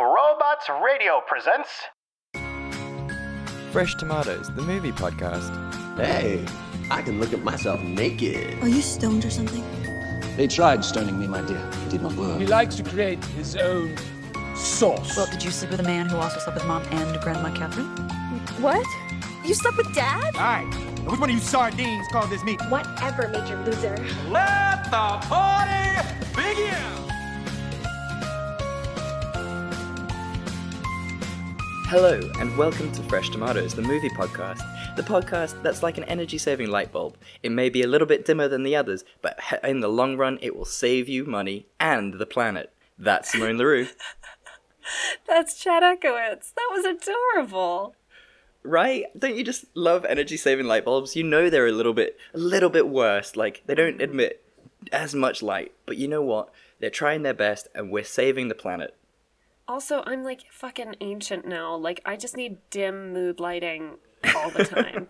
Robots Radio presents. Fresh Tomatoes, the movie podcast. Hey, I can look at myself naked. Are you stoned or something? They tried stoning me, my dear. It did not work. He likes to create his own sauce. Well, did you sleep with a man who also slept with mom and Grandma Catherine? What? You slept with dad? Alright, which one of you sardines called this meat? Whatever, Major Loser. Let the party begin! Hello, and welcome to Fresh Tomatoes, the movie podcast. The podcast that's like an energy saving light bulb. It may be a little bit dimmer than the others, but in the long run, it will save you money and the planet. That's Simone LaRue. That's Chad Ekowitz. That was adorable. right? Don't you just love energy saving light bulbs? You know they're a little bit a little bit worse. Like they don't mm-hmm. emit as much light, but you know what? They're trying their best and we're saving the planet. Also, I'm like fucking ancient now. Like, I just need dim mood lighting all the time.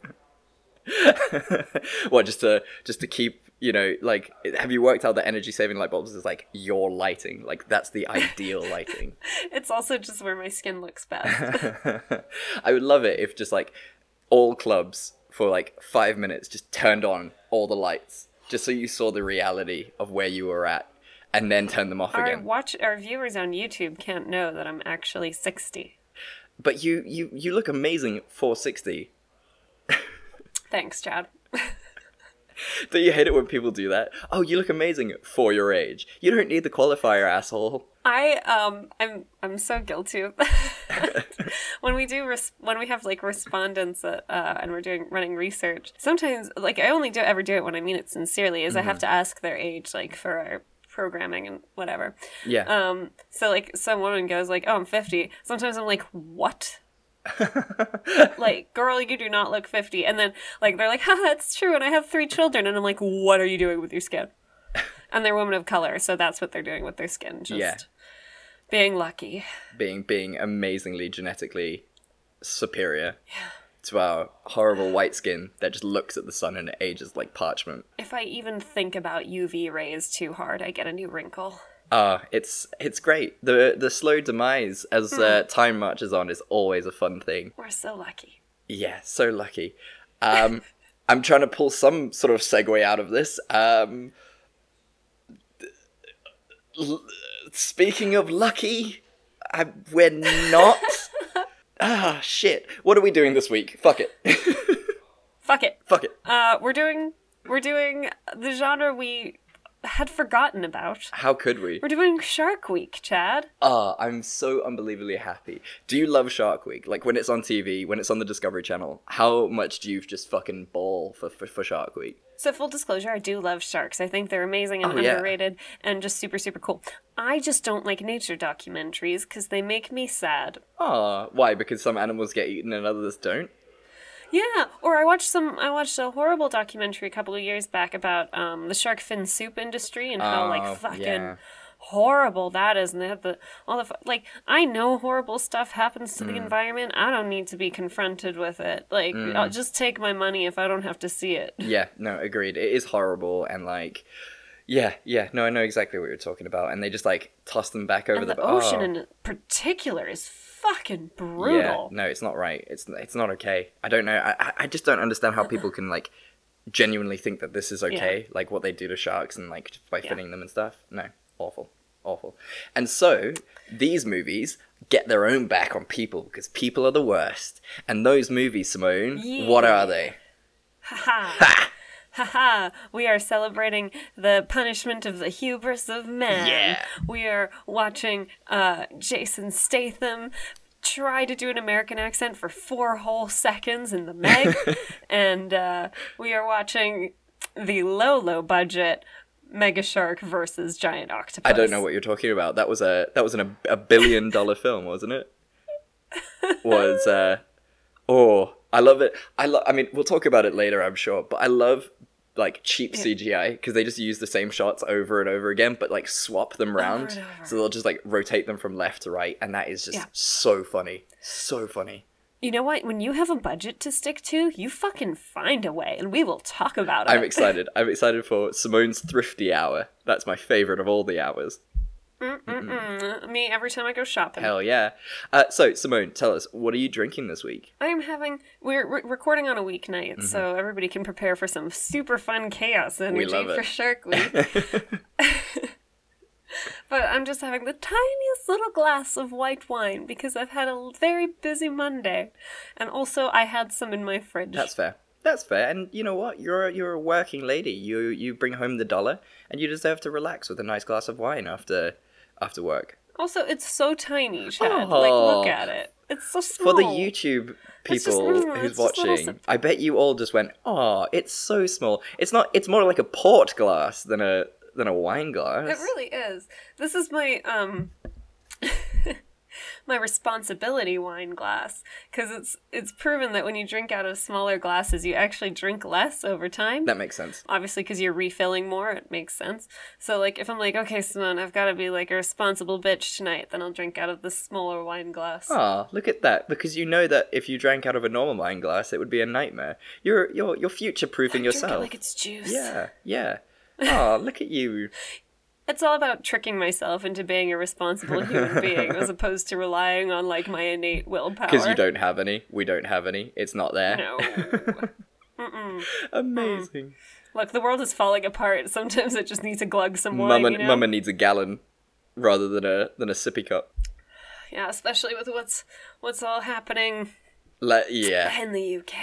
what just to just to keep you know like have you worked out that energy saving light bulbs is like your lighting like that's the ideal lighting it's also just where my skin looks best. i would love it if just like all clubs for like five minutes just turned on all the lights just so you saw the reality of where you were at and then turn them off our again watch our viewers on YouTube can't know that I'm actually 60. but you you you look amazing for 60 Thanks, Chad. don't you hate it when people do that oh you look amazing for your age you don't need the qualifier asshole I um I'm I'm so guilty of that. when we do res- when we have like respondents uh, uh, and we're doing running research. Sometimes like I only do ever do it when I mean it sincerely. Is I have to ask their age like for our programming and whatever. yeah Um so like some woman goes like, "Oh, I'm 50." Sometimes I'm like, "What?" like, girl, you do not look 50. And then like they're like, "Ha, that's true." And I have three children and I'm like, "What are you doing with your skin?" and they're women of color, so that's what they're doing with their skin. Just Yeah. being lucky. being being amazingly genetically superior to our horrible white skin that just looks at the sun and it ages like parchment. If I even think about UV rays too hard, I get a new wrinkle. Ah, it's it's great. The the slow demise as uh, time marches on is always a fun thing. We're so lucky. Yeah, so lucky. Um, I'm trying to pull some sort of segue out of this. Um, speaking of lucky, I, we're not. Ah, shit. What are we doing this week? Fuck it. Fuck it. Fuck it. Uh, we're doing we're doing the genre we had forgotten about. How could we? We're doing Shark Week, Chad. Ah, I'm so unbelievably happy. Do you love Shark Week? Like when it's on TV, when it's on the Discovery Channel, how much do you just fucking ball for, for, for Shark Week? So full disclosure, I do love sharks. I think they're amazing and Oh, yeah. underrated and just super super cool. I just don't like nature documentaries because they make me sad. Ah, why? Because some animals get eaten and others don't? Yeah, or I watched some. I watched a horrible documentary a couple of years back about um, the shark fin soup industry and how Oh, like fucking yeah. horrible that is. And they have the all the like. I know horrible stuff happens to the Mm. environment. I don't need to be confronted with it. Like, I'll just take my money if I don't have to see it. Yeah, no, agreed. It is horrible and like, yeah, yeah, no, I know exactly what you're talking about. And they just like toss them back over And the, the ocean oh. in particular is fucking brutal. Yeah, no, it's not right. It's it's not okay. I don't know. I I- just don't understand how people can like genuinely think that this is okay. Like what they do to sharks and like by Yeah. finning them and stuff. No, awful, awful. And so these movies get their own back on people because people are the worst. And those movies, Simone, what are they? Ha ha! We are celebrating the punishment of the hubris of man. Yeah. We are watching uh, Jason Statham try to do an American accent for four whole seconds in the Meg, and uh, we are watching the low, low budget Mega Shark versus Giant Octopus. I don't know what you're talking about. That was a that was an, a billion dollar film, wasn't it? Was uh oh, I love it. I love I mean, we'll talk about it later, I'm sure, but I love like cheap CGI because they just use the same shots over and over again, but like swap them round. and over. So they'll just like rotate them from left to right, and that is just Yeah. so funny, so funny. You know what? When you have a budget to stick to, you fucking find a way, and we will talk about it. I'm excited. I'm excited for Simone's thrifty hour. That's my favorite of all the hours. Mm, me every time I go shopping. Hell yeah. Uh, so, Simone, tell us, what are you drinking this week? I'm having we're re- recording on a weeknight, Mm-hmm. so everybody can prepare for some super fun chaos energy for Shark Week. but I'm just having the tiniest little glass of white wine because I've had a very busy Monday, and also I had some in my fridge. That's fair. That's fair. And you know what? You're a, you're a working lady. You you bring home the dollar, and you deserve to relax with a nice glass of wine after after work. Also, it's so tiny, Chad. Like, Oh. look at it. It's so small. For the YouTube just- people mm, who's little watching, I bet you all just went, "Oh, it's so small." It's not. It's more like a port glass than a than a wine glass. It really is. This is my um my responsibility wine glass because it's it's proven that when you drink out of smaller glasses, you actually drink less over time. That makes sense. Obviously, because you're refilling more, it makes sense. So, like, if I'm like, okay, Simone, I've got to be like a responsible bitch tonight, then I'll drink out of the smaller wine glass. Ah, look at that! Because you know that if you drank out of a normal wine glass, it would be a nightmare. You're you're you're future proofing yourself. Drink it like it's juice. Yeah, yeah. Ah, look at you. It's all about tricking myself into being a responsible human being as opposed to relying on like my innate willpower. Because you don't have any. We don't have any. It's not there. No. Mm. Amazing. Look, the world is falling apart. Sometimes it just needs a glug some wine. Mama, you know? Mama needs a gallon rather than a than a sippy cup. Yeah, especially with what's what's all happening Le- yeah. in the UK.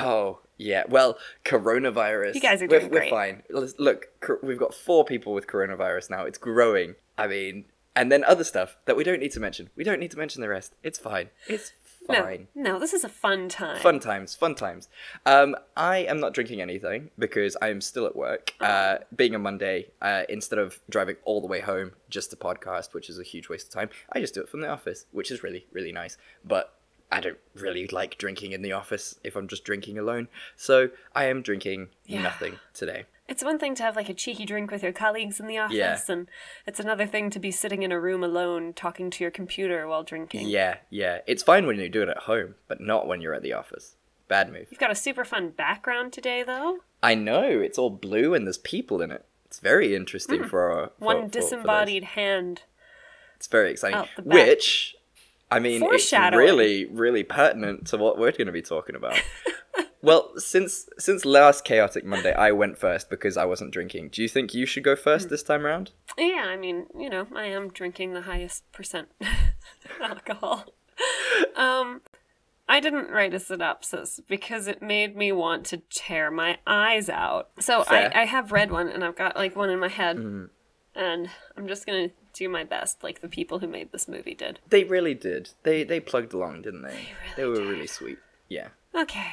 Oh, yeah. Well, coronavirus. You guys are we're, doing we're great. fine. Look, we've got four people with coronavirus now. It's growing. I mean, and then other stuff that we don't need to mention. We don't need to mention the rest. It's fine. It's fine. No, no, this is a fun time. Fun times, fun times. Um, I am not drinking anything because I am still at work. Uh, being a Monday, uh, instead of driving all the way home just to podcast, which is a huge waste of time, I just do it from the office, which is really, really nice. But I don't really like drinking in the office if I'm just drinking alone. So I am drinking Yeah. nothing today. It's one thing to have like a cheeky drink with your colleagues in the office, Yeah. and it's another thing to be sitting in a room alone talking to your computer while drinking. Yeah, yeah. It's fine when you do it at home, but not when you're at the office. Bad move. You've got a super fun background today, though. I know, it's all blue and there's people in it. It's very interesting hmm. for our. for-. One for- for disembodied hand. It's very exciting. Out the back. Which, I mean, it's really, really pertinent to what we're going to be talking about. well, since since last chaotic Monday, I went first because I wasn't drinking. Do you think you should go Hmm. first this time around? Yeah, I mean, you know, I am drinking the highest percent alcohol. Um, I didn't write a synopsis because it made me want to tear my eyes out. So I, I have read one and I've got like one in my head, Mm-hmm. and I'm just gonna do my best, like the people who made this movie did. They really did. They they plugged along, didn't they? They, were really sweet. Yeah. Okay.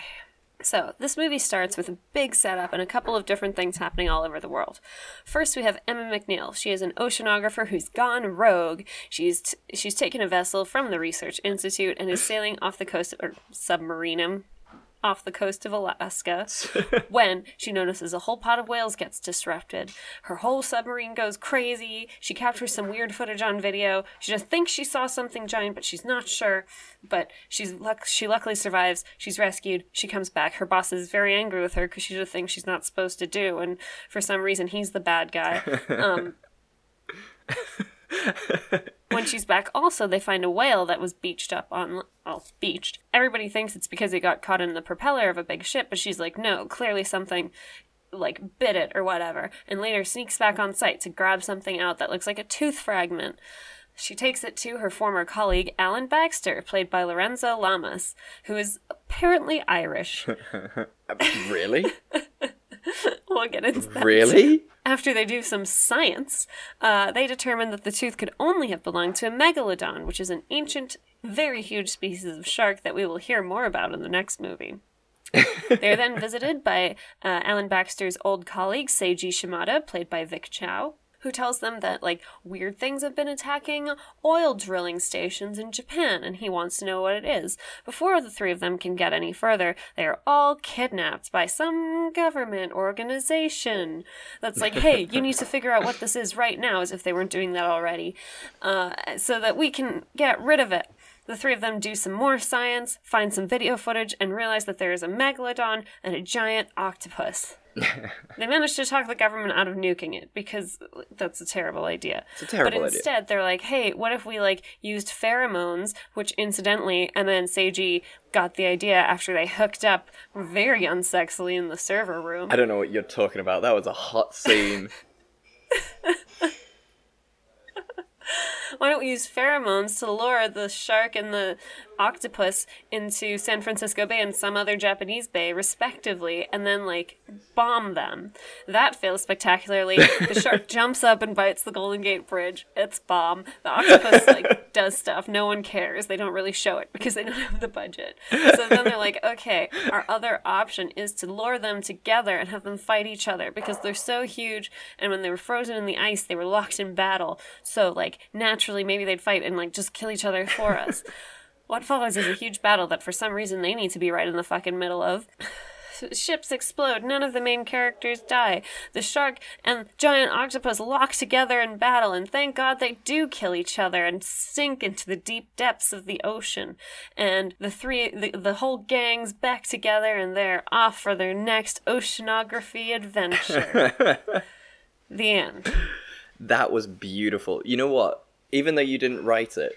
So, this movie starts with a big setup and a couple of different things happening all over the world. First, we have Emma McNeil. She is an oceanographer who's gone rogue. She's t- she's taken a vessel from the Research Institute and is sailing off the coast or submarinum off the coast of Alaska when she notices a whole pot of whales gets disrupted. Her whole submarine goes crazy. She captures some weird footage on video. She just thinks she saw something giant, but she's not sure. But she's luck- she luckily survives. She's rescued. She comes back. Her boss is very angry with her because she did a thing she's not supposed to do, and for some reason he's the bad guy. Um, when she's back, also they find a whale that was beached up on, well, beached. Everybody thinks it's because it got caught in the propeller of a big ship, but she's like, no, clearly something like bit it or whatever. And later sneaks back on site to grab something out that looks like a tooth fragment. She takes it to her former colleague, Alan Baxter, played by Lorenzo Lamas, who is apparently Irish. Really? we'll get into that. really? After they do some science, uh, they determine that the tooth could only have belonged to a megalodon, which is an ancient, very huge species of shark that we will hear more about in the next movie. They're then visited by uh, Alan Baxter's old colleague, Seiji Shimada, played by Vic Chao, who tells them that, like, weird things have been attacking oil drilling stations in Japan, and he wants to know what it is. Before the three of them can get any further, they are all kidnapped by some government organization that's like, hey, you need to figure out what this is right now, as if they weren't doing that already, uh, so that we can get rid of it. The three of them do some more science, find some video footage, and realize that there is a megalodon and a giant octopus. they manage to talk the government out of nuking it because that's a terrible idea. It's a terrible idea. but idea. instead, they're like, "Hey, what if we like used pheromones?" Which, incidentally, and then Seiji got the idea after they hooked up very unsexily in the server room. I don't know what you're talking about. That was a hot scene. Why don't we use pheromones to lure the shark and the octopus into San Francisco Bay and some other Japanese bay, respectively, and then like bomb them? That fails spectacularly. The shark jumps up and bites the Golden Gate Bridge. It's bomb. The octopus like does stuff. No one cares. They don't really show it because they don't have the budget. So then they're like, okay, our other option is to lure them together and have them fight each other because they're so huge. And when they were frozen in the ice, they were locked in battle. So like naturally, maybe they'd fight and like just kill each other for us. What follows is a huge battle that for some reason they need to be right in the fucking middle of. Ships explode, none of the main characters die. The shark and giant octopus lock together in battle, and thank God they do kill each other and sink into the deep depths of the ocean. And the three, the, the whole gang's back together, and they're off for their next oceanography adventure. the end. That was beautiful. You know what? Even though you didn't write it,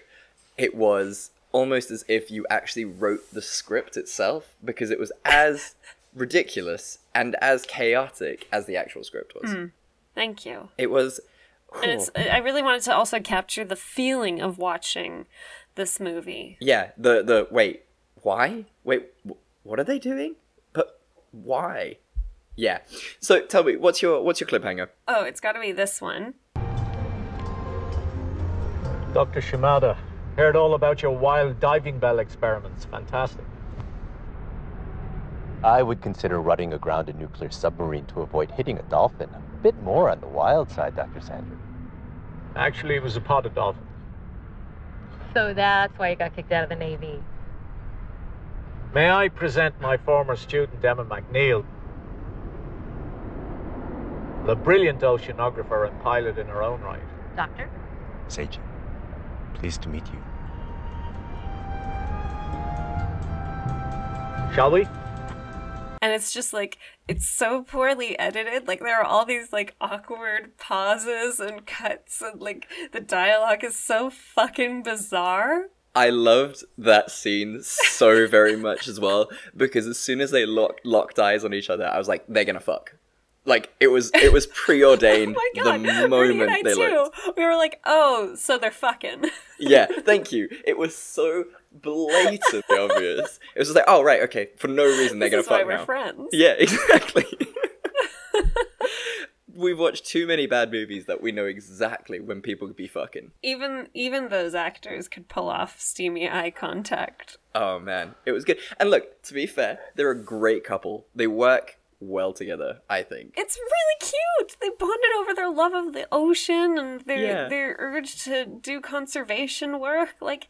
it was almost as if you actually wrote the script itself because it was as ridiculous and as chaotic as the actual script was. Hmm. Thank you. It was. And it's, I really wanted to also capture the feeling of watching this movie. Yeah, the the wait, why? Wait, wh- what are they doing? But why? Yeah. So tell me, what's your what's your cliffhanger? Oh, it's got to be this one. Dr. Shimada, heard all about your wild diving bell experiments. Fantastic. I would consider running aground a nuclear submarine to avoid hitting a dolphin. A bit more on the wild side, Dr. Sanders. Actually, it was a pod of dolphins. So that's why you got kicked out of the Navy. May I present my former student, Emma McNeil? The brilliant oceanographer and pilot in her own right. Doctor? Seiji, pleased to meet you. Shall we? And it's just like, it's so poorly edited. Like, there are all these, like, awkward pauses and cuts, and, like, the dialogue is so fucking bizarre. I loved that scene so very much as well because as soon as they locked locked eyes on each other, I was like, they're gonna fuck. Like it was it was preordained Oh the moment they too. looked. We were like, oh, so they're fucking. Yeah, thank you. It was so blatantly obvious. It was just like, oh right, okay, for no reason they're This gonna is why fuck we're now. friends. Yeah, exactly. We've watched too many bad movies that we know exactly when people could be fucking. Even even those actors could pull off steamy eye contact. Oh man, it was good. And look, to be fair, they're a great couple. They work well together, I think. It's really cute. They bonded over their love of the ocean and their Yeah. their urge to do conservation work. Like,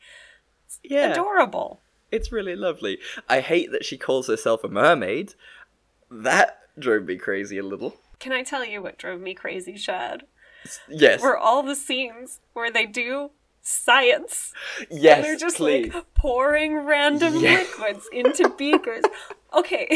it's Yeah. adorable. It's really lovely. I hate that she calls herself a mermaid. That drove me crazy a little. Can I tell you what drove me crazy, Chad? Yes. Were all the scenes where they do science. Yes, And they're just please. like pouring random Yes. liquids into beakers. Okay.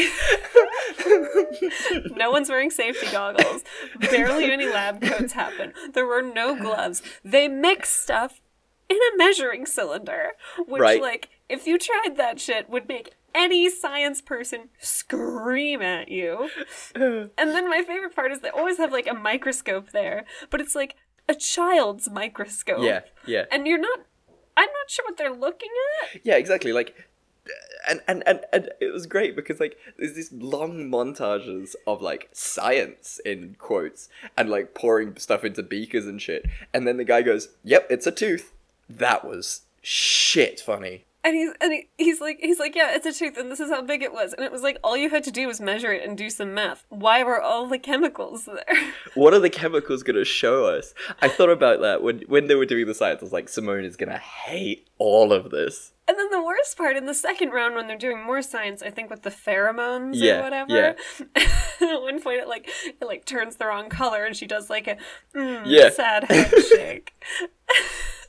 no one's wearing safety goggles. Barely any lab coats happen. There were no gloves. They mix stuff in a measuring cylinder, which, Right. like, if you tried that shit, would make any science person scream at you. and then my favorite part is they always have like a microscope there, but it's like a child's microscope. Yeah, yeah. And you're not. I'm not sure what they're looking at. Yeah, exactly. Like, and, and and and it was great because like there's these long montages of like science in quotes and like pouring stuff into beakers and shit, and then the guy goes, "Yep, it's a tooth." That was shit funny. And he's and he, he's like he's like yeah it's a tooth and this is how big it was and it was like all you had to do was measure it and do some math. Why were all the chemicals there? What are the chemicals gonna show us? I thought about that when when they were doing the science. I was like, Simone is gonna hate all of this. And then the worst part in the second round when they're doing more science, I think with the pheromones Yeah, or whatever. yeah. At one point, it like it like turns the wrong color, and she does like a mm, Yeah. sad head shake.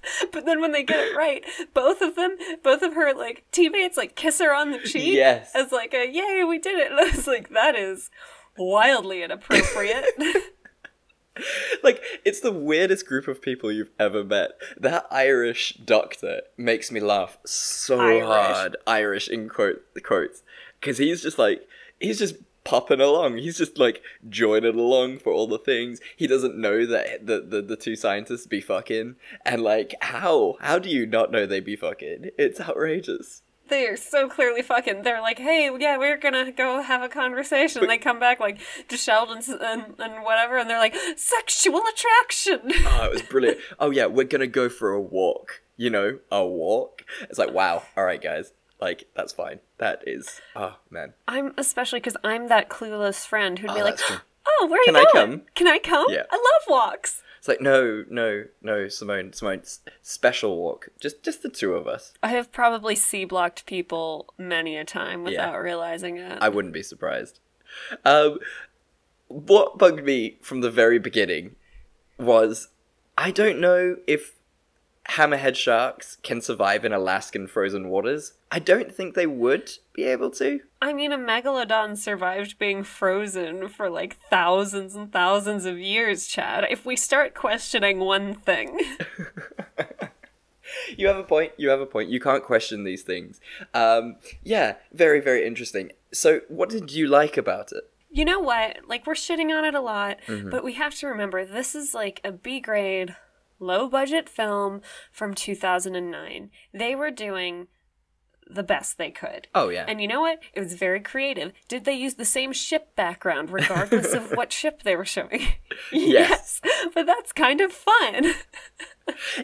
but then when they get it right, both of them, both of her like teammates, like kiss her on the cheek Yes. as like a yay, we did it. And I was like, that is wildly inappropriate. like it's the weirdest group of people you've ever met. That Irish doctor makes me laugh so Irish. hard. Irish in quote quotes because he's just like he's just popping along. He's just like joining along for all the things. He doesn't know that the the, the two scientists be fucking and like how how do you not know they be fucking? It's outrageous. they are so clearly fucking. They're like, hey, yeah, we're gonna go have a conversation. they come back like to Sheldon and, and whatever, and they're like, sexual attraction. Oh, it was brilliant. oh yeah, we're gonna go for a walk. You know, a walk. It's like wow. All right, guys. Like that's fine. That is. Oh man. I'm especially because I'm that clueless friend who'd be Oh, like, true. oh, where are Can you I come? Can I come? Yeah. I love walks. It's like no, no, no, Simone, Simone. s- Special walk. Just, just the two of us. I have probably C blocked people many a time without realizing it. I wouldn't be surprised. Um, what bugged me from the very beginning was I don't know if hammerhead sharks can survive in Alaskan frozen waters. I don't think they would be able to. I mean, a megalodon survived being frozen for like thousands and thousands of years, Chad. If we start questioning one thing, You have a point. You have a point. You can't question these things. Um, yeah, very, very interesting. So, what did you like about it? you know what? Like, we're shitting on it a lot, Mhm. but we have to remember this is like a B grade, low budget film from 2009. They were doing the best they could. Oh, yeah. And you know what? It was very creative. Did they use the same ship background regardless of what ship they were showing? Yes. But that's kind of fun.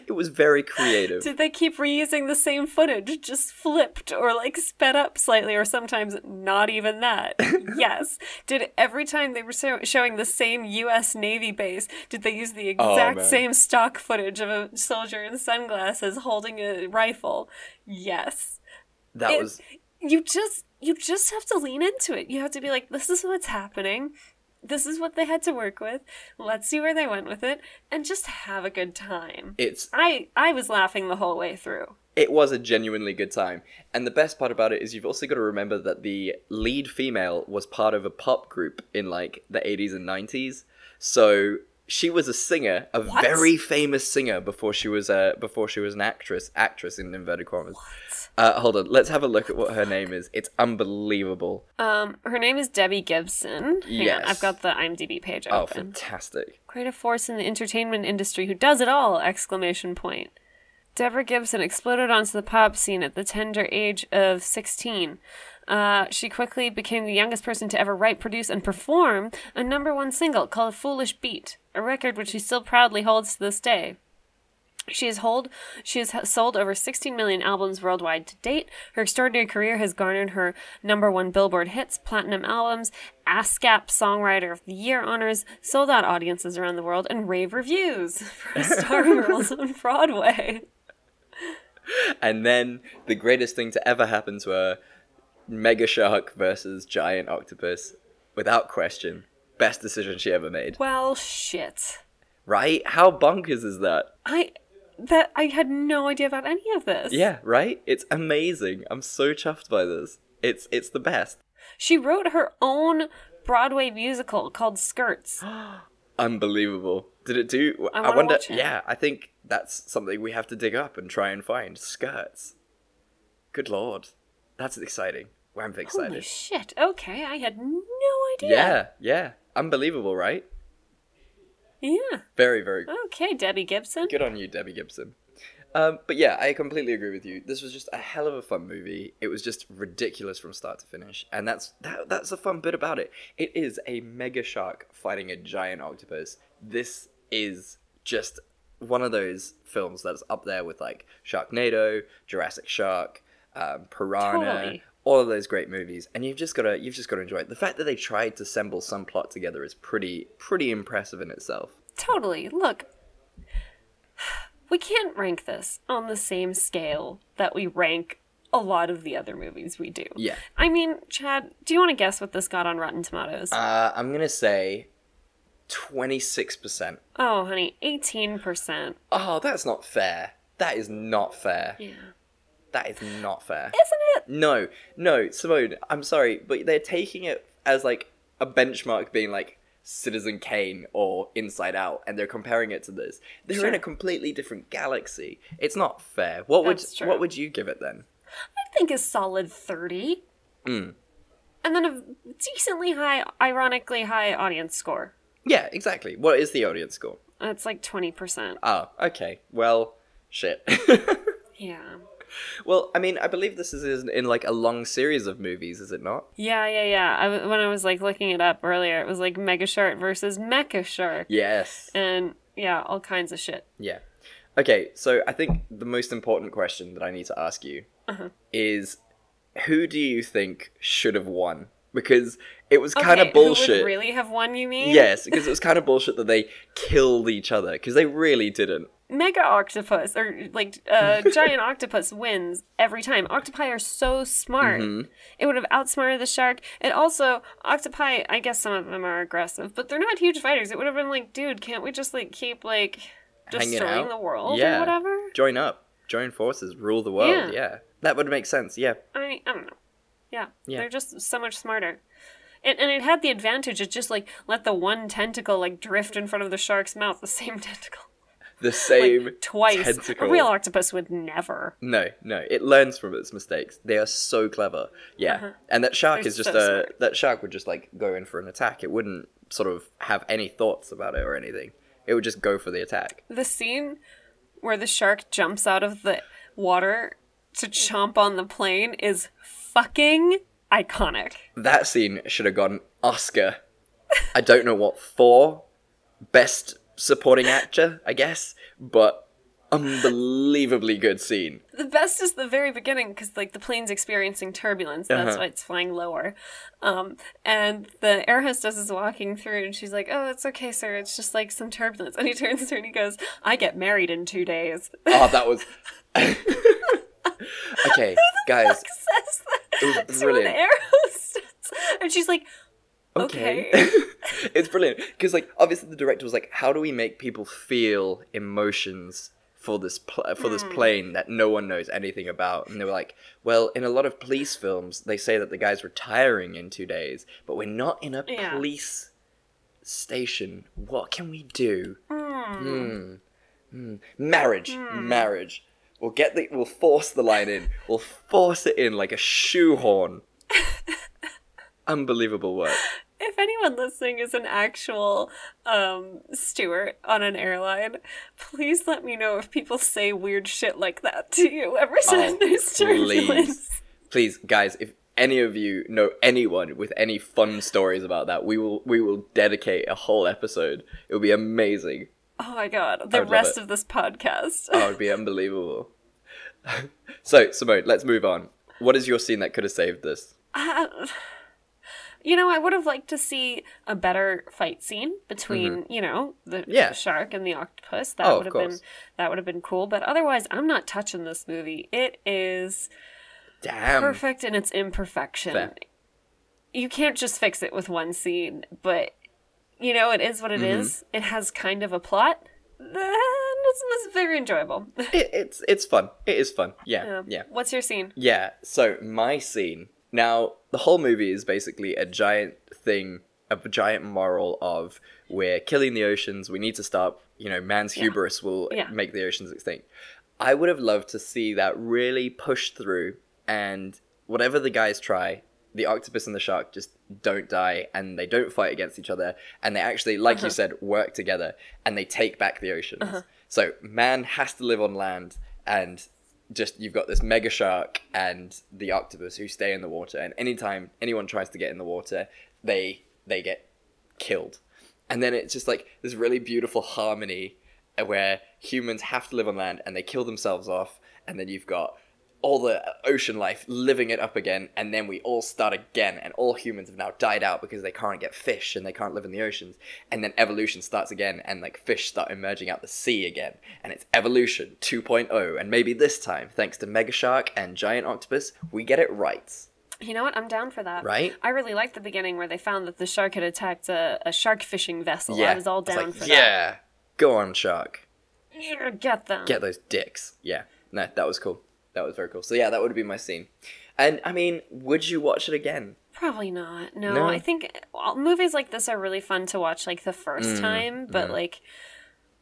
It was very creative. Did they keep reusing the same footage, just flipped or like sped up slightly, or sometimes not even that? yes. Did every time they were show- showing the same U.S. Navy base, did they use the Oh, exact man. same stock footage of a soldier in sunglasses holding a rifle? Yes. That It- was You just you just have to lean into it. You have to be like, this is what's happening. This is what they had to work with. Let's see where they went with it, and just have a good time. It's I I was laughing the whole way through. it was a genuinely good time. And the best part about it is you've also got to remember that the lead female was part of a pop group in like the 80s and 90s. So she was a singer, a What? very famous singer before she was a before she was an actress, actress in inverted commas. Uh, hold on, let's have a look at what her name is. It's unbelievable. Um, her name is Debbie Gibson. Hang on, Yes. I've got the IMDb page open. Oh, fantastic. Quite a force in the entertainment industry who does it all! Exclamation point. Deborah Gibson exploded onto the pop scene at the tender age of 16. Uh, she quickly became the youngest person to ever write, produce, and perform a number one single called Foolish Beat, a record which she still proudly holds to this day. She has hold she has sold over 16 million albums worldwide to date. Her extraordinary career has garnered her number one Billboard hits, platinum albums, ASCAP Songwriter of the Year honors, sold out audiences around the world, and rave reviews for Star Girls on Broadway. And then the greatest thing to ever happen to her Mega Shark versus Giant Octopus, without question. Best decision she ever made. Well, shit. Right? How bonkers is that? I that I had no idea about any of this. Yeah, right? It's amazing. I'm so chuffed by this. It's it's the best. She wrote her own Broadway musical called Skirts. Unbelievable. Did it do I I, wonder yeah, I think that's something we have to dig up and try and find. Skirts. Good lord. That's exciting. Well, I'm excited. Holy shit. Okay, I had no idea. yeah, yeah. Unbelievable, right? Yeah. Very, very Okay, Debbie Gibson. Good on you, Debbie Gibson. Um, but yeah, I completely agree with you. This was just a hell of a fun movie. It was just ridiculous from start to finish, and that's that, that's the fun bit about it. It is a mega shark fighting a giant octopus. This is just one of those films that's up there with like Sharknado, Jurassic Shark, um, Piranha, Totally. All of those great movies, and you've just got to you've just got to enjoy it. The fact that they tried to assemble some plot together is pretty pretty impressive in itself. Totally. Look, we can't rank this on the same scale that we rank a lot of the other movies we do. Yeah. I mean, Chad, do you want to guess what this got on Rotten Tomatoes? Uh, I'm gonna say twenty six percent. oh, honey, 18%. Oh, that's not fair. That is not fair. Yeah. That is not fair. Isn't it? No, no, Simone, I'm sorry, but they're taking it as like a benchmark being like Citizen Kane or Inside Out, and they're comparing it to this. They're in a completely different galaxy. It's not fair. What would true. what would you give it then? I think a solid 30. Mm. And then a decently high, ironically high audience score. Yeah, exactly. What is the audience score? It's like 20%. Oh, okay. Well, shit. Yeah. Well, I mean, I believe this is in, in like a long series of movies, is it not? Yeah, yeah, yeah. I, when I was like looking it up earlier, it was like Mega Shark versus Mecha Shark. Yes. And yeah, all kinds of shit. Yeah. Okay, so I think the most important question that I need to ask you Uh-huh. is who do you think should have won? Because it was kind of Okay, bullshit. really have won, you mean? Yes, because it was kind of bullshit that they killed each other because they really didn't. Mega Octopus, or like uh, Giant Octopus, wins every time. Octopi are so smart. Mhm. It would have outsmarted the shark. And also, octopi, I guess some of them are aggressive, but they're not huge fighters. It would have been like, dude, can't we just like keep like destroying the world yeah. or whatever? Join up, join forces, rule the world. Yeah. Yeah, that would make sense. Yeah, I mean, I don't know. Yeah, Yeah. they're just so much smarter. And, and it had the advantage of just like let the one tentacle like drift in front of the shark's mouth, the same tentacle. the same Twice. tentacle. A real octopus would never. No, no, it learns from its mistakes. They are so clever. Yeah, Uh-huh. and that shark They're is just so a smart. that shark would just like go in for an attack. It wouldn't sort of have any thoughts about it or anything. It would just go for the attack. The scene where the shark jumps out of the water to chomp on the plane is fucking iconic. That scene should have gotten Oscar. I don't know what for. Best supporting actor, I guess, but unbelievably good scene. The best is the very beginning because like the plane's experiencing turbulence. That's Uh-huh. why it's flying lower. Um, and the air hostess is walking through and she's like, "Oh, it's okay, sir. It's just like some turbulence." And he turns to her and he goes, "I get married in two days." Oh, that was. okay, guys. It was brilliant. and she's like, "Okay." it's brilliant because like obviously the director was like how do we make people feel emotions for this pl- for this Hmm. plane that no one knows anything about and they were like well in a lot of police films they say that the guy's retiring in 2 days but we're not in a Yeah. police station what can we do. Hmm. Hmm. marriage Hmm. marriage we'll get the we'll force the line in we'll force it in like a shoehorn unbelievable work If anyone listening is an actual um, steward on an airline, please let me know if people say weird shit like that to you every time Oh, there's turbulence. please, please, guys, if any of you know anyone with any fun stories about that, we will we will dedicate a whole episode. It will be amazing. Oh my god, the rest of this podcast. Oh, it'd be unbelievable. so, Simone, let's move on. What is your scene that could have saved this? Uh, you know, I would have liked to see a better fight scene between, you know, the Mm-hmm. Yeah. shark and the octopus. That Oh, would have been that would have been cool. But otherwise, I'm not touching this movie. It is Damn. perfect in its imperfection. Fair. You can't just fix it with one scene, but you know, it is what it Mhm. is. It has kind of a plot. Then it's, it's very enjoyable. It, it's it's fun. It is fun. Yeah, yeah. What's your scene? Yeah, so my scene. Now, the whole movie is basically a giant thing, a giant moral of we're killing the oceans, we need to stop, you know, man's Yeah. hubris will Yeah. make the oceans extinct. I would have loved to see that really pushed through and whatever the guys try, the octopus and the shark just don't die and they don't fight against each other and they actually, like Uh-huh. you said, work together and they take back the oceans. Uh-huh. So man has to live on land and just you've got this mega shark and the octopus who stay in the water and anytime anyone tries to get in the water they they get killed and then it's just like this really beautiful harmony where humans have to live on land and they kill themselves off and then you've got all the ocean life living it up again and then we all start again and all humans have now died out because they can't get fish and they can't live in the oceans and then evolution starts again and like fish start emerging out the sea again and it's evolution 2.0 and maybe this time thanks to mega shark and giant octopus we get it right You know what? I'm down for that. Right? I really liked the beginning where they found that the shark had attacked a, a shark fishing vessel. yeah I was all down like, for that. yeah go on shark Yeah, get them. Get those dicks. Yeah. No, that was cool. That was very cool. So yeah, that would be my scene. And I mean, would you watch it again? Probably not. No, No? I think movies like this are really fun to watch like the first Mm, time, but like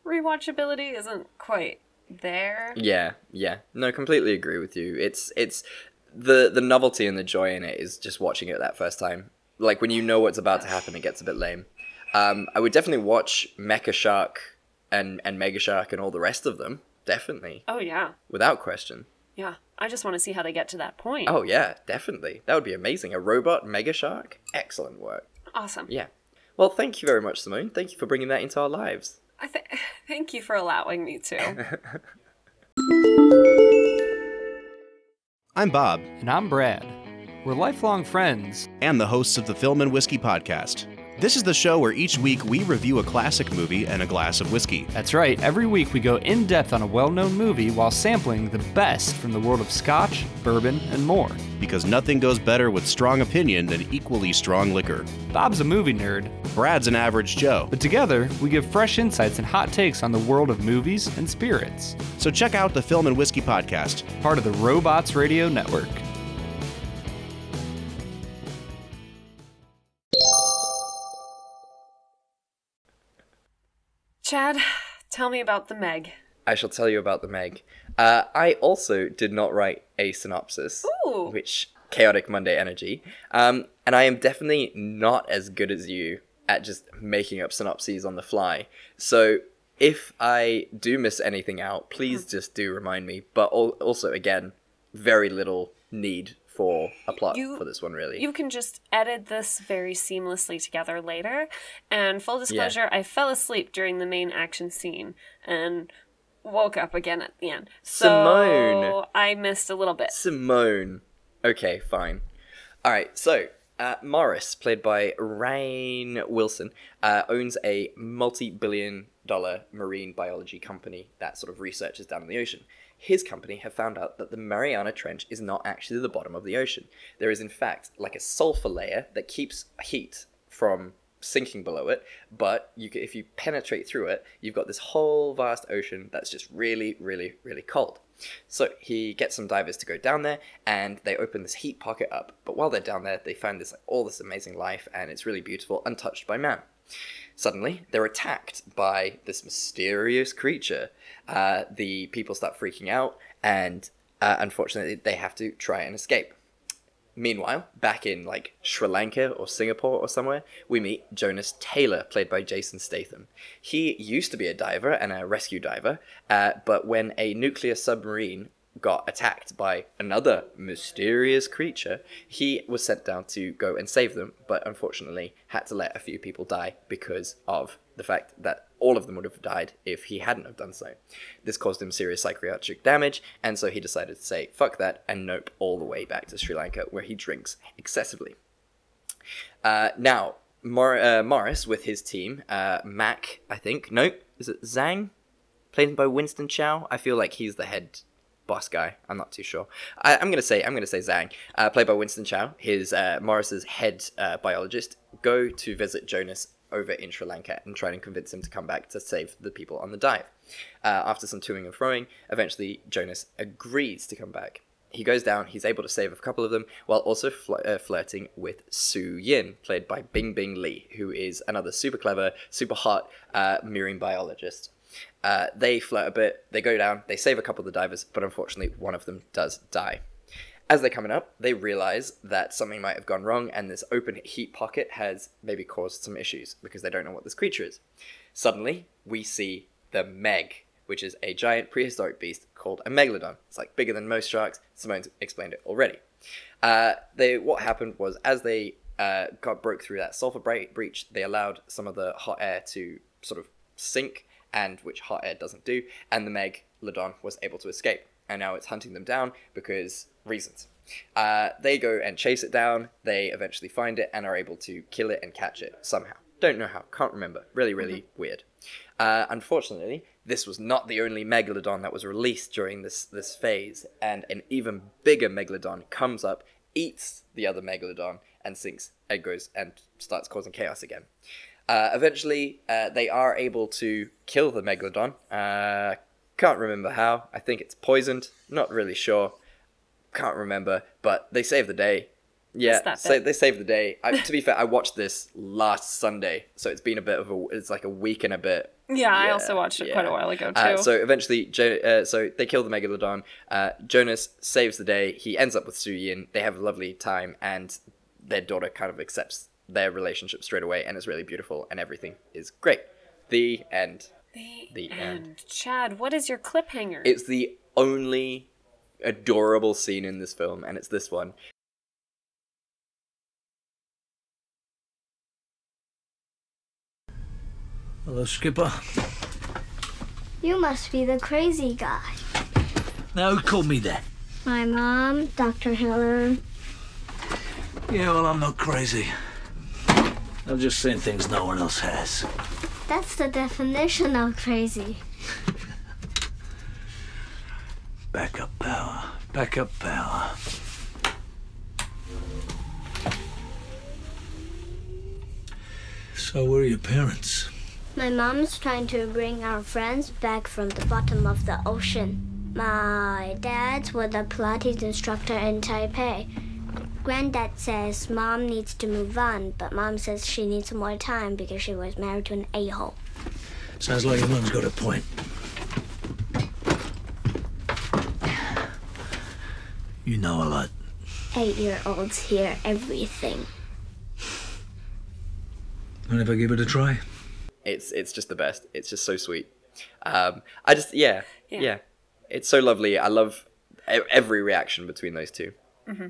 rewatchability isn't quite there. Yeah, yeah. No, completely agree with you. It's it's the the novelty and the joy in it is just watching it that first time. Like when you know what's about to happen, it gets a bit lame. Um, I would definitely watch Mecha Shark and and Mega Shark and all the rest of them. Definitely, Oh yeah. without question. Yeah. I just want to see how they get to that point. Oh yeah, definitely. That would be amazing. A robot Mega Shark. Excellent work. Awesome. Yeah. Well, thank you very much, Simone. Thank you for bringing that into our lives. I th- thank you for allowing me to. I'm Bob. And I'm Brad. We're lifelong friends. And the hosts of the Film and Whiskey Podcast. This is the show where each week we review a classic movie and a glass of whiskey. That's right, every week we go in depth on a well known movie while sampling the best from the world of scotch, bourbon, and more. Because nothing goes better with strong opinion than equally strong liquor. Bob's a movie nerd. Brad's an average Joe. But together, we give fresh insights and hot takes on the world of movies and spirits. So check out the Film and Whiskey Podcast, part of the Robots Radio Network. Chad, tell me about the Meg. I shall tell you about the Meg. Uh, I also did not write a synopsis, Ooh. which chaotic Monday energy. Um, and I am definitely not as good as you at just making up synopses on the fly. So if I do miss anything out, please just do remind me. But al- also, again, very little need for a plot You- for this one, really. You can just edit this very seamlessly together later. And full disclosure, I fell asleep during the main action scene and woke up again at the end. So Simone. I missed a little bit. Simone. Okay, fine. All right, so uh, Morris, played by Rainn Wilson, uh, owns a multi-billion dollar marine biology company that sort of researches down in the ocean. His company have found out that the Mariana Trench is not actually the bottom of the ocean. There is, in fact, like a sulfur layer that keeps heat from sinking below it, but you can, if you penetrate through it, you've got this whole vast ocean that's just really, really, really cold. So he gets some divers to go down there, and they open this heat pocket up. But while they're down there, they find this like, all this amazing life, and it's really beautiful, untouched by man. Suddenly, they're attacked by this mysterious creature. Uh, the people start freaking out, and uh, unfortunately, they have to try and escape. Meanwhile, back in like Sri Lanka or Singapore or somewhere, we meet Jonas Taylor, played by Jason Statham. He used to be a diver and a rescue diver, uh, but when a nuclear submarine got attacked by another mysterious creature, he was sent down to go and save them, but unfortunately had to let a few people die because of the fact that all of them would have died if he hadn't have done so. This caused him serious psychiatric damage, and so he decided to say fuck that and nope all the way back to Sri Lanka, where he drinks excessively. Uh, now, Mor- uh, Morris with his team, uh, Mac, I think, nope, is it Zhang? Played by Winston Chao. I feel like he's the head boss guy. I'm not too sure. I, I'm gonna say I'm gonna say Zhang, uh, played by Winston Chao. His uh, Morris's head uh, biologist go to visit Jonas over in Sri Lanka and try and convince him to come back to save the people on the dive. Uh, after some toing and froing, eventually Jonas agrees to come back. He goes down, he's able to save a couple of them, while also fl- uh, flirting with Su Yin, played by Bing Bing Lee, who is another super clever, super hot uh, marine biologist. Uh, they flirt a bit, they go down, they save a couple of the divers, but unfortunately, one of them does die. As they're coming up, they realize that something might have gone wrong, and this open heat pocket has maybe caused some issues because they don't know what this creature is. Suddenly, we see the Meg, which is a giant prehistoric beast called a megalodon. It's like bigger than most sharks. Simone's explained it already. Uh, they what happened was as they uh, got broke through that sulfur bre- breach, they allowed some of the hot air to sort of sink, and which hot air doesn't do, and the Meg megalodon was able to escape. And now it's hunting them down because reasons. Uh, they go and chase it down. They eventually find it and are able to kill it and catch it somehow. Don't know how. Can't remember. Really, really weird. Uh, unfortunately, this was not the only megalodon that was released during this this phase, and an even bigger megalodon comes up, eats the other megalodon, and sinks and goes and starts causing chaos again. Uh, eventually, uh, they are able to kill the megalodon, uh, Can't remember how. I think it's poisoned. Not really sure. Can't remember. But they save the day. Yeah, so they save the day. I, to be fair, I watched this last Sunday, so it's been a bit of a. It's like a week and a bit. Yeah, I also watched it quite a while ago too. Uh, so eventually, jo- uh, so they kill the megalodon. Uh, Jonas saves the day. He ends up with Su Yin. They have a lovely time, and their daughter kind of accepts their relationship straight away, and it's really beautiful, and everything is great. The end. the, the end. Chad, what is your cliffhanger? It's the only adorable scene in this film, and it's this one. Hello, Skipper. You must be the crazy guy. Now, who called me that? My mom, Dr. Heller. Yeah, well, I'm not crazy. I'm just saying things no one else has. That's the definition of crazy. Backup power. Backup power. So, where are your parents? My mom's trying to bring our friends back from the bottom of the ocean. My dad's was a Pilates instructor in Taipei. Granddad says mom needs to move on, but mom says she needs more time because she was married to an a-hole. Sounds like your mom's got a point. You know a lot. Eight-year-olds hear everything. Mind if I give it a try? It's it's just the best. It's just so sweet. Um, I just yeah, Yeah. yeah It's so lovely. I love e- every reaction between those two. hmm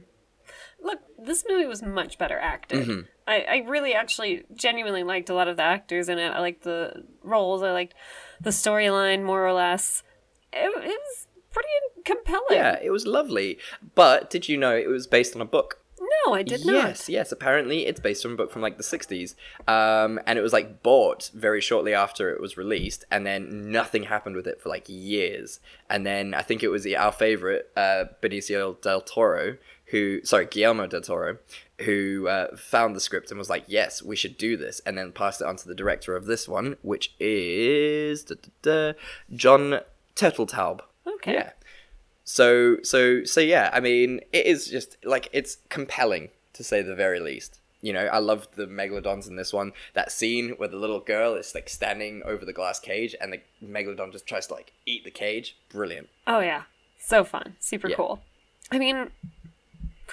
Look, this movie was much better acted. Mhm. I, I really actually genuinely liked a lot of the actors in it. I liked the roles. I liked the storyline more or less. It, it was pretty compelling. Yeah, it was lovely. But did you know it was based on a book? No, I did not. Yes, yes. Apparently, it's based on a book from like the '60s, um, and it was like bought very shortly after it was released, and then nothing happened with it for like years. And then I think it was our favorite uh, Benicio del Toro, who sorry Guillermo del Toro, who uh, found the script and was like, "Yes, we should do this," and then passed it on to the director of this one, which is da, da, da, John Turteltaub. Okay. Yeah. So so so yeah, I mean, it is just like it's compelling to say the very least. You know, I loved the megalodons in this one. That scene where the little girl is like standing over the glass cage and the megalodon just tries to like eat the cage. Brilliant. Oh yeah, so fun, super Yeah. cool. I mean,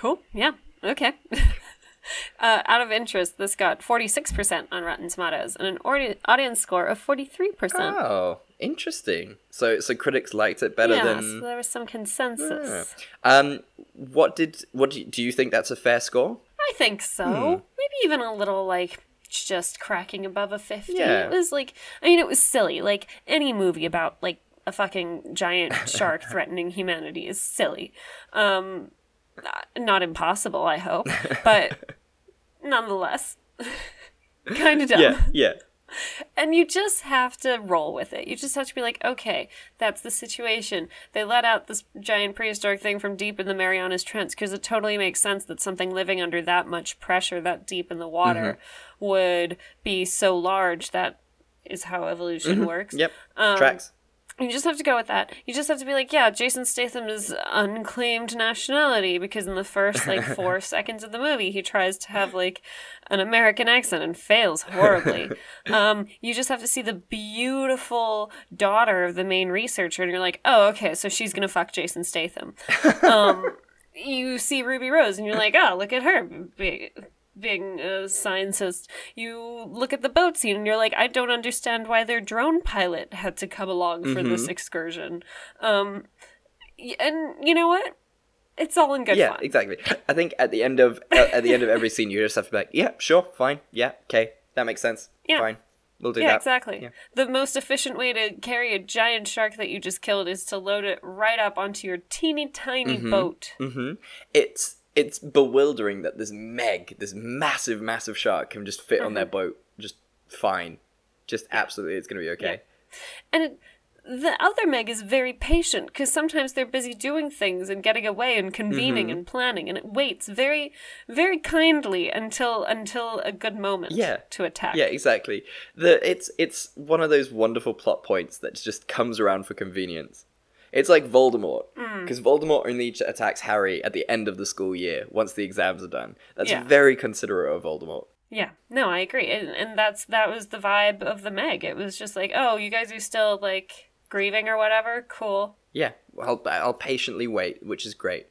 cool. Yeah. Okay. uh, out of interest, this got forty six percent on Rotten Tomatoes and an audi- audience score of forty three percent. Oh, interesting. So so critics liked it better yeah, than so there was some consensus. Yeah. Um what did what do you, do you think that's a fair score? I think so. Hmm. Maybe even a little like just cracking above a 50. Yeah. It was like I mean it was silly. Like any movie about like a fucking giant shark threatening humanity is silly. Um not- not impossible, I hope, but nonetheless kind of dumb. Yeah, yeah. And you just have to roll with it. You just have to be like, okay, that's the situation. They let out this giant prehistoric thing from deep in the Marianas Trench because it totally makes sense that something living under that much pressure, that deep in the water, would be so large. That is how evolution Mhm. works. Yep. Um, Tracks. You just have to go with that. You just have to be like, yeah, Jason Statham is unclaimed nationality because in the first like four seconds of the movie, he tries to have like an American accent and fails horribly. um, you just have to see the beautiful daughter of the main researcher, and you're like, oh, okay, so she's gonna fuck Jason Statham. Um, you see Ruby Rose, and you're like, oh, look at her. Being a scientist, you look at the boat scene and you're like, I don't understand why their drone pilot had to come along for this Mhm. excursion. Um, and you know what? It's all in good yeah, fun. exactly. I think at the end of at the end of every scene, you just have to be like, yeah, sure, fine, yeah, okay, that makes sense, Yeah. fine, we'll do yeah, that. exactly. Yeah. The most efficient way to carry a giant shark that you just killed is to load it right up onto your teeny tiny Mhm, boat. mhm. It's it's bewildering that this Meg, this massive, massive shark, can just fit on their Mhm. boat just fine, just absolutely, it's gonna be okay. And it, the other Meg is very patient because sometimes they're busy doing things and getting away and convening Mhm. and planning, and it waits very, very kindly until until a good moment Yeah. to attack. Yeah, exactly. The it's it's one of those wonderful plot points that just comes around for convenience. It's like Voldemort, Mm. because Voldemort only attacks Harry at the end of the school year once the exams are done. That's Yeah. very considerate of Voldemort. Yeah, no, I agree, and, and that's that was the vibe of the Meg. It was just like, oh, you guys are still like grieving or whatever. Cool. Yeah, I'll I'll patiently wait, which is great.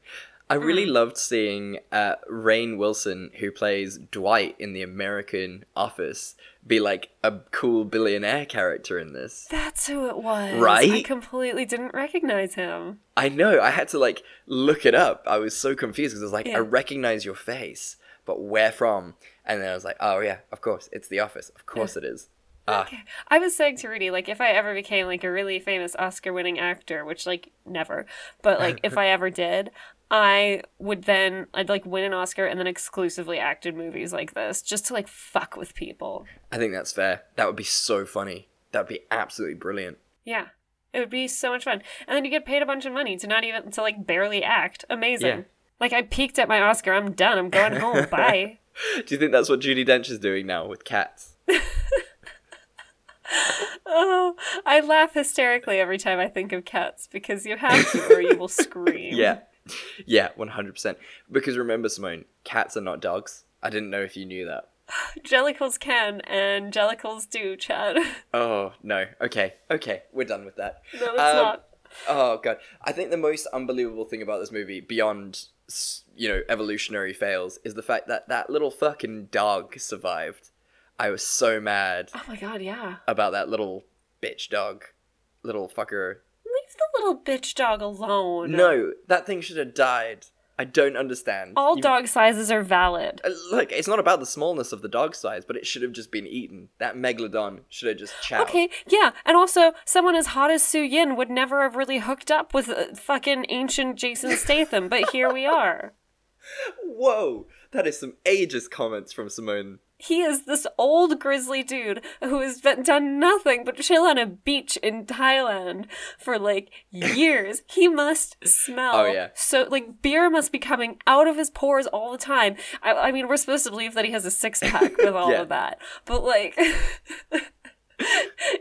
I really Mm. loved seeing uh, Rainn Wilson, who plays Dwight in the American Office, be like a cool billionaire character in this. That's who it was. Right? I completely didn't recognize him. I know. I had to like look it up. I was so confused because I was like, Yeah. I recognize your face, but where from? And then I was like, oh yeah, of course, it's The Office. Of course it is. Ah, I was saying to Rudy, like, if I ever became like a really famous Oscar-winning actor, which like never, but like if I ever did, I would then I'd like win an Oscar and then exclusively act in movies like this, just to like fuck with people. I think that's fair. That would be so funny. That would be absolutely brilliant. Yeah, it would be so much fun, and then you get paid a bunch of money to not even to like barely act. Amazing. Yeah. Like I peaked at my Oscar. I'm done. I'm going home. Bye. Do you think that's what Judi Dench is doing now with cats? Oh, I laugh hysterically every time I think of cats because you have to, or you will scream. Yeah. Yeah, 100%. Because remember, Simone, cats are not dogs. I didn't know if you knew that. Jellicles can and Jellicles do, Chad. Oh, no. Okay. Okay. We're done with that. No, it's Um, not. Oh, God. I think the most unbelievable thing about this movie, beyond, you know, evolutionary fails, is the fact that that little fucking dog survived. I was so mad Oh my god, yeah. about that little bitch dog. Little fucker. The little bitch dog alone. No, that thing should have died. I don't understand. All You- dog sizes are valid. Uh, Look, it's not about the smallness of the dog size, but it should have just been eaten. That megalodon should have just chowed. Okay, yeah, and also someone as hot as Suyin would never have really hooked up with uh, fucking ancient Jason Statham, but here we are. Whoa, that is some ageist comments from Simone. He is this old grizzly dude who has been, done nothing but chill on a beach in Thailand for like years. He must smell. Oh, yeah. So like beer must be coming out of his pores all the time. I, I mean, we're supposed to believe that he has a six pack with all Yeah. of that, but like.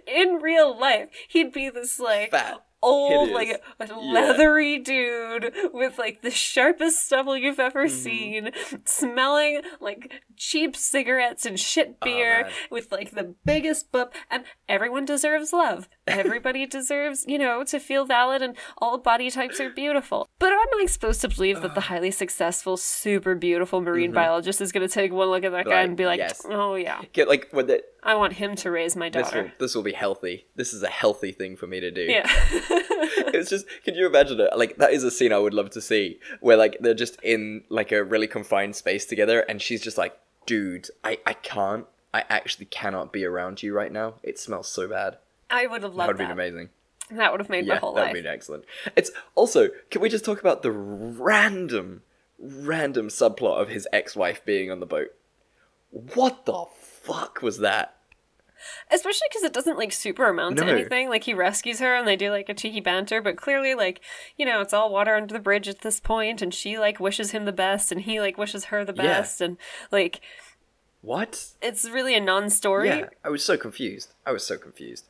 in real life, he'd be this like Fat. Old, like leathery dude with like the sharpest stubble you've ever Mm-hmm. seen, smelling like cheap cigarettes and shit Oh, beer, man. with like the biggest bub. And everyone deserves love. Everybody deserves, you know, to feel valid, and all body types are beautiful. But am I supposed to believe that the highly successful, super beautiful marine Mhm. biologist is going to take one look at that guy and be like, yes. "Oh yeah, Get like with it. I want him to raise my This will daughter." this will be healthy. This is a healthy thing for me to do. Yeah. it's just can you imagine it? Like that is a scene I would love to see where like they're just in like a really confined space together and she's just like, dude, I, I can't I actually cannot be around you right now. It smells so bad. I would have loved that would have been amazing. That would have made my yeah, whole that would have been excellent. It's also can we just talk about the random random subplot of his ex-wife being on the boat? What the fuck was that? Especially because it doesn't like super amount to anything. Like he rescues her and they do like a cheeky banter, but clearly like you know it's all water under the bridge at this point, and she like wishes him the best, and he like wishes her the Yeah. best, and like What? it's really a non-story. Yeah, I was so confused. I was so confused.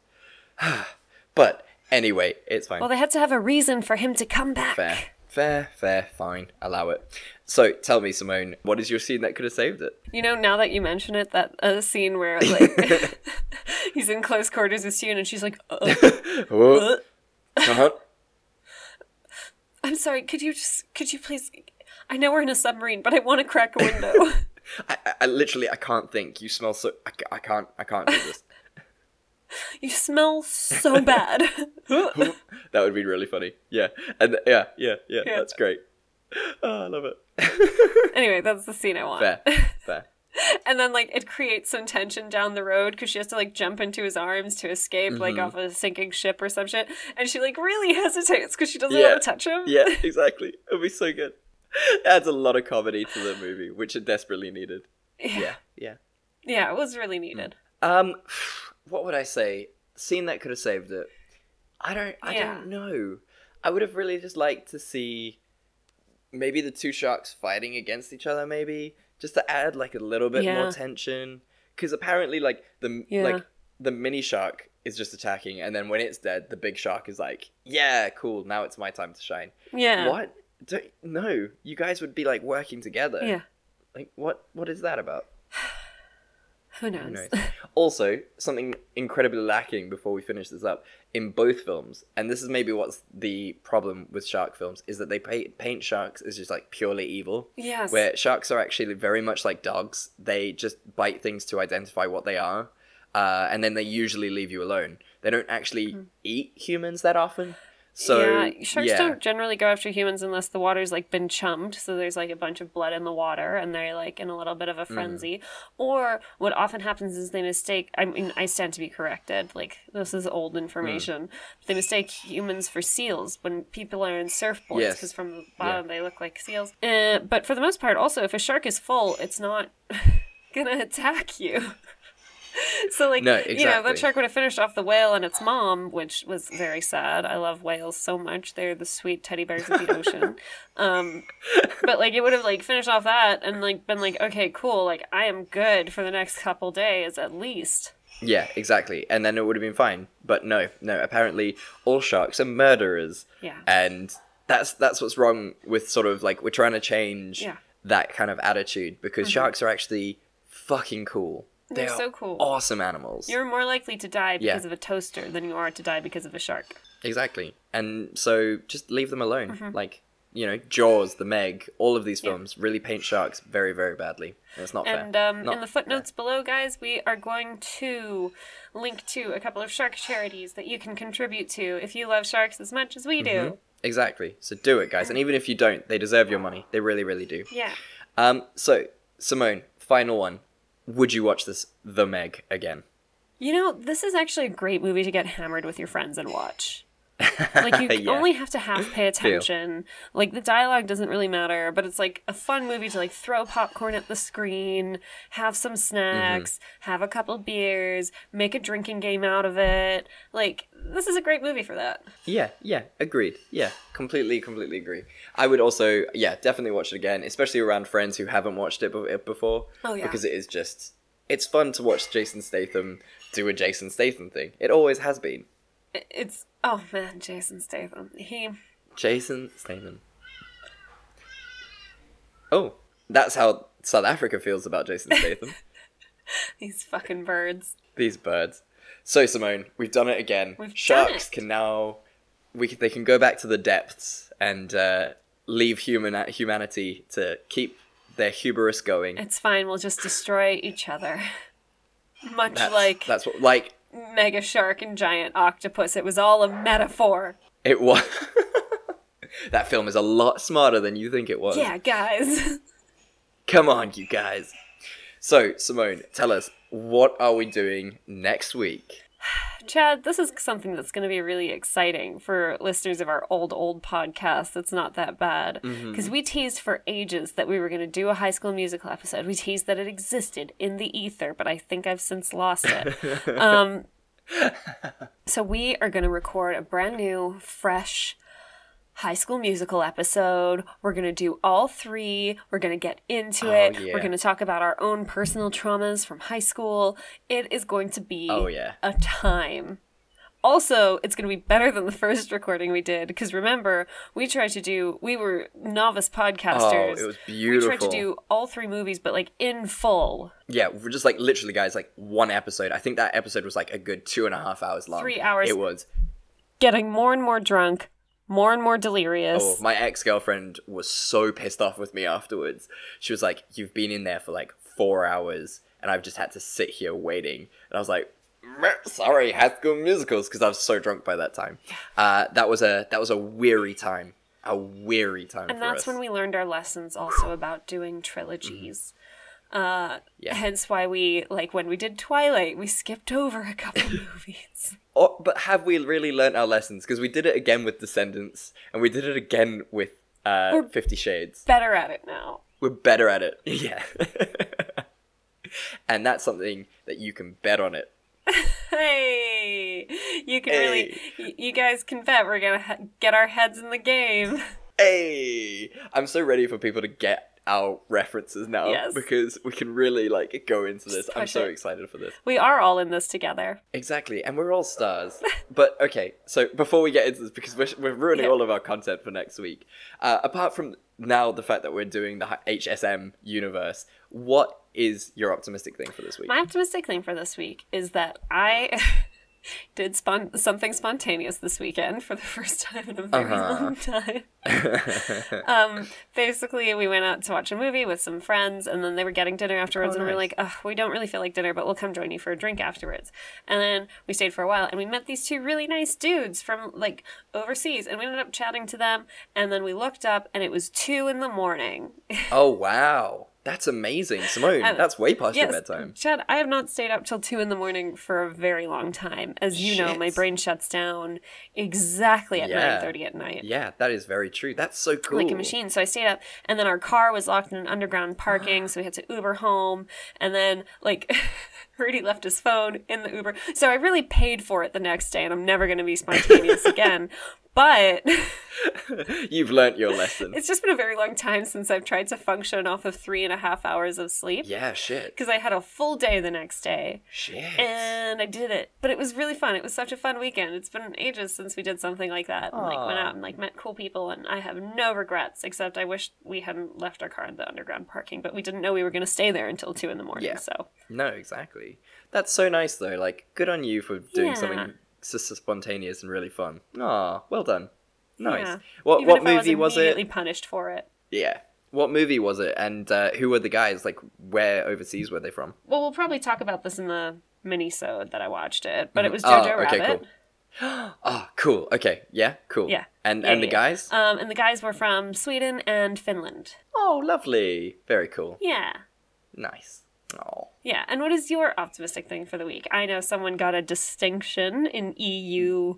but anyway, it's fine. Well, they had to have a reason for him to come back. Fair, fair, fair, fine. Allow it. So tell me, Simone, what is your scene that could have saved it? You know, now that you mention it, that uh, scene where like he's in close quarters with Sue and she's like, uh, Oh. uh, Uh-huh. "I'm sorry, could you just, could you please?" I know we're in a submarine, but I want to crack a window. I, I, I literally, I can't think. You smell so. I, I can't. I can't do this. you smell so bad. that would be really funny. Yeah, and yeah, yeah, yeah. Yeah. That's great. Oh, I love it. anyway, that's the scene I want. Fair, fair. And then like it creates some tension down the road because she has to like jump into his arms to escape like Mhm. off a sinking ship or some shit, and she like really hesitates because she doesn't Yeah, want to touch him. yeah, exactly. It would be so good. It adds a lot of comedy to the movie, which it desperately needed. Yeah, yeah. yeah, it was really needed. Um, what would I say? Scene that could have saved it. I don't. I Yeah. don't know. I would have really just liked to see maybe the two sharks fighting against each other. Maybe just to add like a little bit Yeah. more tension. Because apparently, like the Yeah. like the mini shark is just attacking, and then when it's dead, the big shark is like, "Yeah, cool. Now it's my time to shine." Yeah. What? Don't, no, you guys would be like working together. Yeah. Like what? What is that about? Who knows? Who knows? also, something incredibly lacking before we finish this up in both films, and this is maybe what's the problem with shark films, is that they paint, paint sharks as just like purely evil. Yes. Where sharks are actually very much like dogs. They just bite things to identify what they are, uh, and then they usually leave you alone. They don't actually eat humans that often. So yeah, sharks yeah. don't generally go after humans unless the water's like been chummed, so there's like a bunch of blood in the water and they're like in a little bit of a Mm. frenzy. Or what often happens is they mistake I mean I stand to be corrected, like this is old information. They mistake humans for seals when people are in surfboards Yes. because from the bottom they look like seals. Uh, but for the most part also if a shark is full, it's not gonna attack you. So like No, you know exactly. that shark would have finished off the whale and its mom, which was very sad. I love whales so much; they're the sweet teddy bears of the ocean. Um, but like it would have like finished off that and like been like, okay, cool, like I am good for the next couple days at least. Yeah, exactly. And then it would have been fine. But no, no. Apparently, all sharks are murderers. Yeah. And that's that's what's wrong with sort of like we're trying to change Yeah. that kind of attitude because Mhm. sharks are actually fucking cool. They're They so cool. Awesome animals. You're more likely to die Yeah. because of a toaster than you are to die because of a shark. Exactly. And so just leave them alone. Mhm. Like you know, Jaws, The Meg, all of these Yeah. films really paint sharks very, very badly. And it's not And fair. um, in the footnotes below, guys, we are going to link to a couple of shark charities that you can contribute to if you love sharks as much as we do. Mhm. Exactly. So do it, guys. And even if you don't, they deserve your money. They really, really do. Yeah. Um. So Simone, final one. Would you watch this The Meg again? You know, this is actually a great movie to get hammered with your friends and watch. Like you Yeah. only have to half pay attention. Like the dialogue doesn't really matter, but it's like a fun movie to like throw popcorn at the screen, have some mm-hmm. snacks, have a couple beers, make a drinking game out of it. Like this is a great movie for that. Yeah, yeah, agreed. Yeah, completely, completely agree. I would also, yeah, definitely watch it again, especially around friends who haven't watched it be- before. Oh, yeah. Because it is just, it's fun to watch Jason Statham do a Jason Statham thing. It always has been. It's oh man, Jason Statham. He Jason Statham. Oh, that's how South Africa feels about Jason Statham. these fucking birds. These birds. So Simone, we've done it again. We've done Sharks can now, we they can go back to the depths and uh, leave human humanity to keep their hubris going. It's fine, we'll just destroy each other. Much That's, like that's what like mega shark and giant octopus. It was all a metaphor. it was. that film is a lot smarter than you think it was. Yeah, guys. Come on, you guys. So Simone, tell us what are we doing next week? Chad, this is something that's going to be really exciting for listeners of our old, old podcast. That's not that bad. Because we teased for ages that we were going to do a high school musical episode. We teased that it existed in the ether, but I think I've since lost it. um, so we are going to record a brand new, fresh high school musical episode. We're going to do all three. We're going to get into Oh, it. yeah. We're going to talk about our own personal traumas from high school. It is going to be Oh, yeah. a time. Also, it's going to be better than the first recording we did because remember, we tried to do we were novice podcasters. Oh, it was beautiful. We tried to do all three movies but like in full. Yeah, we're just like literally, guys, like one episode. I think that episode was like a good two and a half hours long. Three hours. It was. Getting more and more drunk, more and more delirious. Oh, my ex girlfriend was so pissed off with me afterwards. She was like, "You've been in there for like four hours, and I've just had to sit here waiting." And I was like, "Meh, "Sorry, High School Musicals," because I was so drunk by that time. Uh, that was a that was a weary time, a weary time. and that's us. when we learned our lessons also about doing trilogies. Uh, Yeah. Hence why we like when we did Twilight, we skipped over a couple movies. Oh, but have we really learned our lessons? Because we did it again with Descendants, and we did it again with uh, We're- Fifty Shades. Better at it now. We're better at it. Yeah. and that's something that you can bet on it. Hey, you can really, y- you guys can bet we're gonna ha- get our heads in the game. Hey, I'm so ready for people to get our references now Yes. because we can really like go into this. I'm so it. excited for this. We are all in this together. Exactly, and we're all stars. but okay, so before we get into this, because we're, we're ruining all of our content for next week, uh, apart from now the fact that we're doing the HSM universe, what is your optimistic thing for this week? My optimistic thing for this week is that I did spon- something spontaneous this weekend for the first time in a very Uh-huh. long time. um, basically, we went out to watch a movie with some friends, and then they were getting dinner afterwards, Oh, and we're like, Ugh, we don't really feel like dinner, but we'll come join you for a drink afterwards. And then we stayed for a while, and we met these two really nice dudes from like overseas, and we ended up chatting to them, and then we looked up, and it was two in the morning. oh wow, that's amazing, Simone. Um, that's way past your yes, bedtime. Chad, I have not stayed up till two in the morning for a very long time. As you know, my brain shuts down exactly at Yeah. nine thirty at night. Yeah, that is very true. That's so cool. Like a machine. So I stayed up, and then our car was locked in an underground parking, so we had to Uber home. And then, like, Rudy left his phone in the Uber. So I really paid for it the next day, and I'm never going to be spontaneous again. But You've learnt your lesson. it's just been a very long time since I've tried to function off of three and a half hours of sleep. Yeah, shit. Because I had a full day the next day. Shit. And I did it. But it was really fun. It was such a fun weekend. It's been ages since we did something like that. And like went out and like met cool people and I have no regrets except I wish we hadn't left our car in the underground parking, but we didn't know we were gonna stay there until two in the morning. Yeah. So No, exactly. That's so nice though. Like, good on you for doing Yeah. something so, so spontaneous and really fun. Ah, well done. Nice. yeah. What Even what if I movie was, immediately it? punished for it. Yeah. What movie was it? And uh, who were the guys? Like, where overseas were they from? Well, we'll probably talk about this in the mini-sode that I watched it, but it was Oh, Jojo okay, Rabbit. cool. Oh, cool. Okay. Yeah. Cool. Yeah. And Yeah, and the yeah. guys? Um, and the guys were from Sweden and Finland. Oh, lovely. Very cool. Yeah. Nice. Oh. Yeah, and what is your optimistic thing for the week? I know someone got a distinction in EU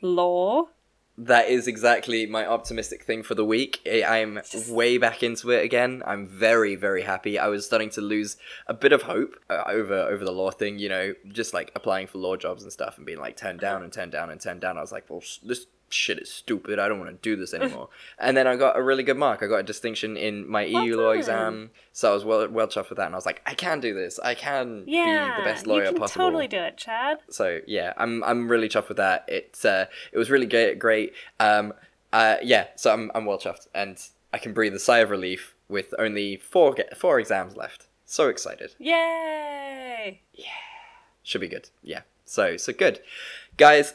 law. That is exactly my optimistic thing for the week. I'm way back into it again. I'm very, very happy. I was starting to lose a bit of hope uh, over over the law thing. You know, just like applying for law jobs and stuff and being like turned down and turned down and turned down. I was like, well, this shit is stupid. I don't want to do this anymore. and then I got a really good mark. I got a distinction in my EU law exam, so I was well well chuffed with that. And I was like, I can do this. I can Yeah, be the best lawyer you can possible. totally do it, Chad. So yeah, I'm I'm really chuffed with that. It's uh, it was really great. Great. Um, uh, yeah. So I'm I'm well chuffed, and I can breathe a sigh of relief with only four ge- four exams left. So excited. Yay! Yeah. Should be good. Yeah. So so good, guys.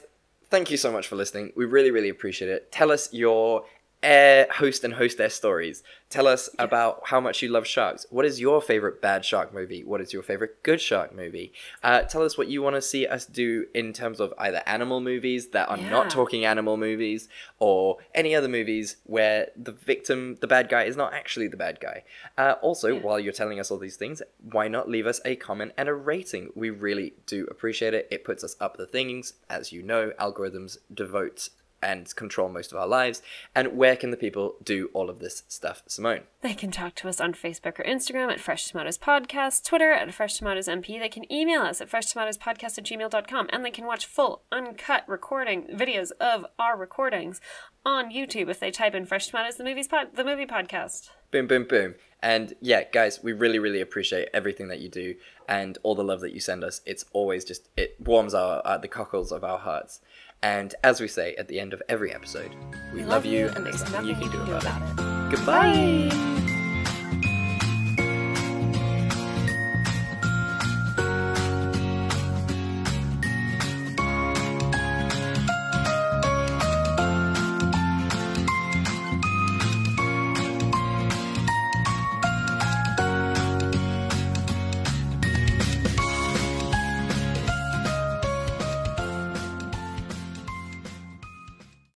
Thank you so much for listening. We really really appreciate it. Tell us your air host and hostess stories. Tell us about how much you love sharks. What is your favorite bad shark movie? What is your favorite good shark movie? Uh, tell us what you want to see us do in terms of either animal movies that are Yeah. not talking animal movies or any other movies where the victim, the bad guy, is not actually the bad guy. Uh, also, while you're telling us all these things, why not leave us a comment and a rating? We really do appreciate it. It puts us up the things. As you know, algorithms devote and control most of our lives. And where can the people do all of this stuff, Simone? They can talk to us on Facebook or Instagram at Fresh Tomatoes Podcast, Twitter at Fresh Tomatoes MP. They can email us at freshtomatoespodcast at gmail.com, and they can watch full, uncut recording videos of our recordings on YouTube if they type in Fresh Tomatoes, the, movies pod- the movie podcast. Boom, boom, boom. And yeah, guys, we really, really appreciate everything that you do and all the love that you send us. It's always just, it warms our uh, the cockles of our hearts. And as we say at the end of every episode, we, love, you, and there's nothing you can do about it. Goodbye. Bye.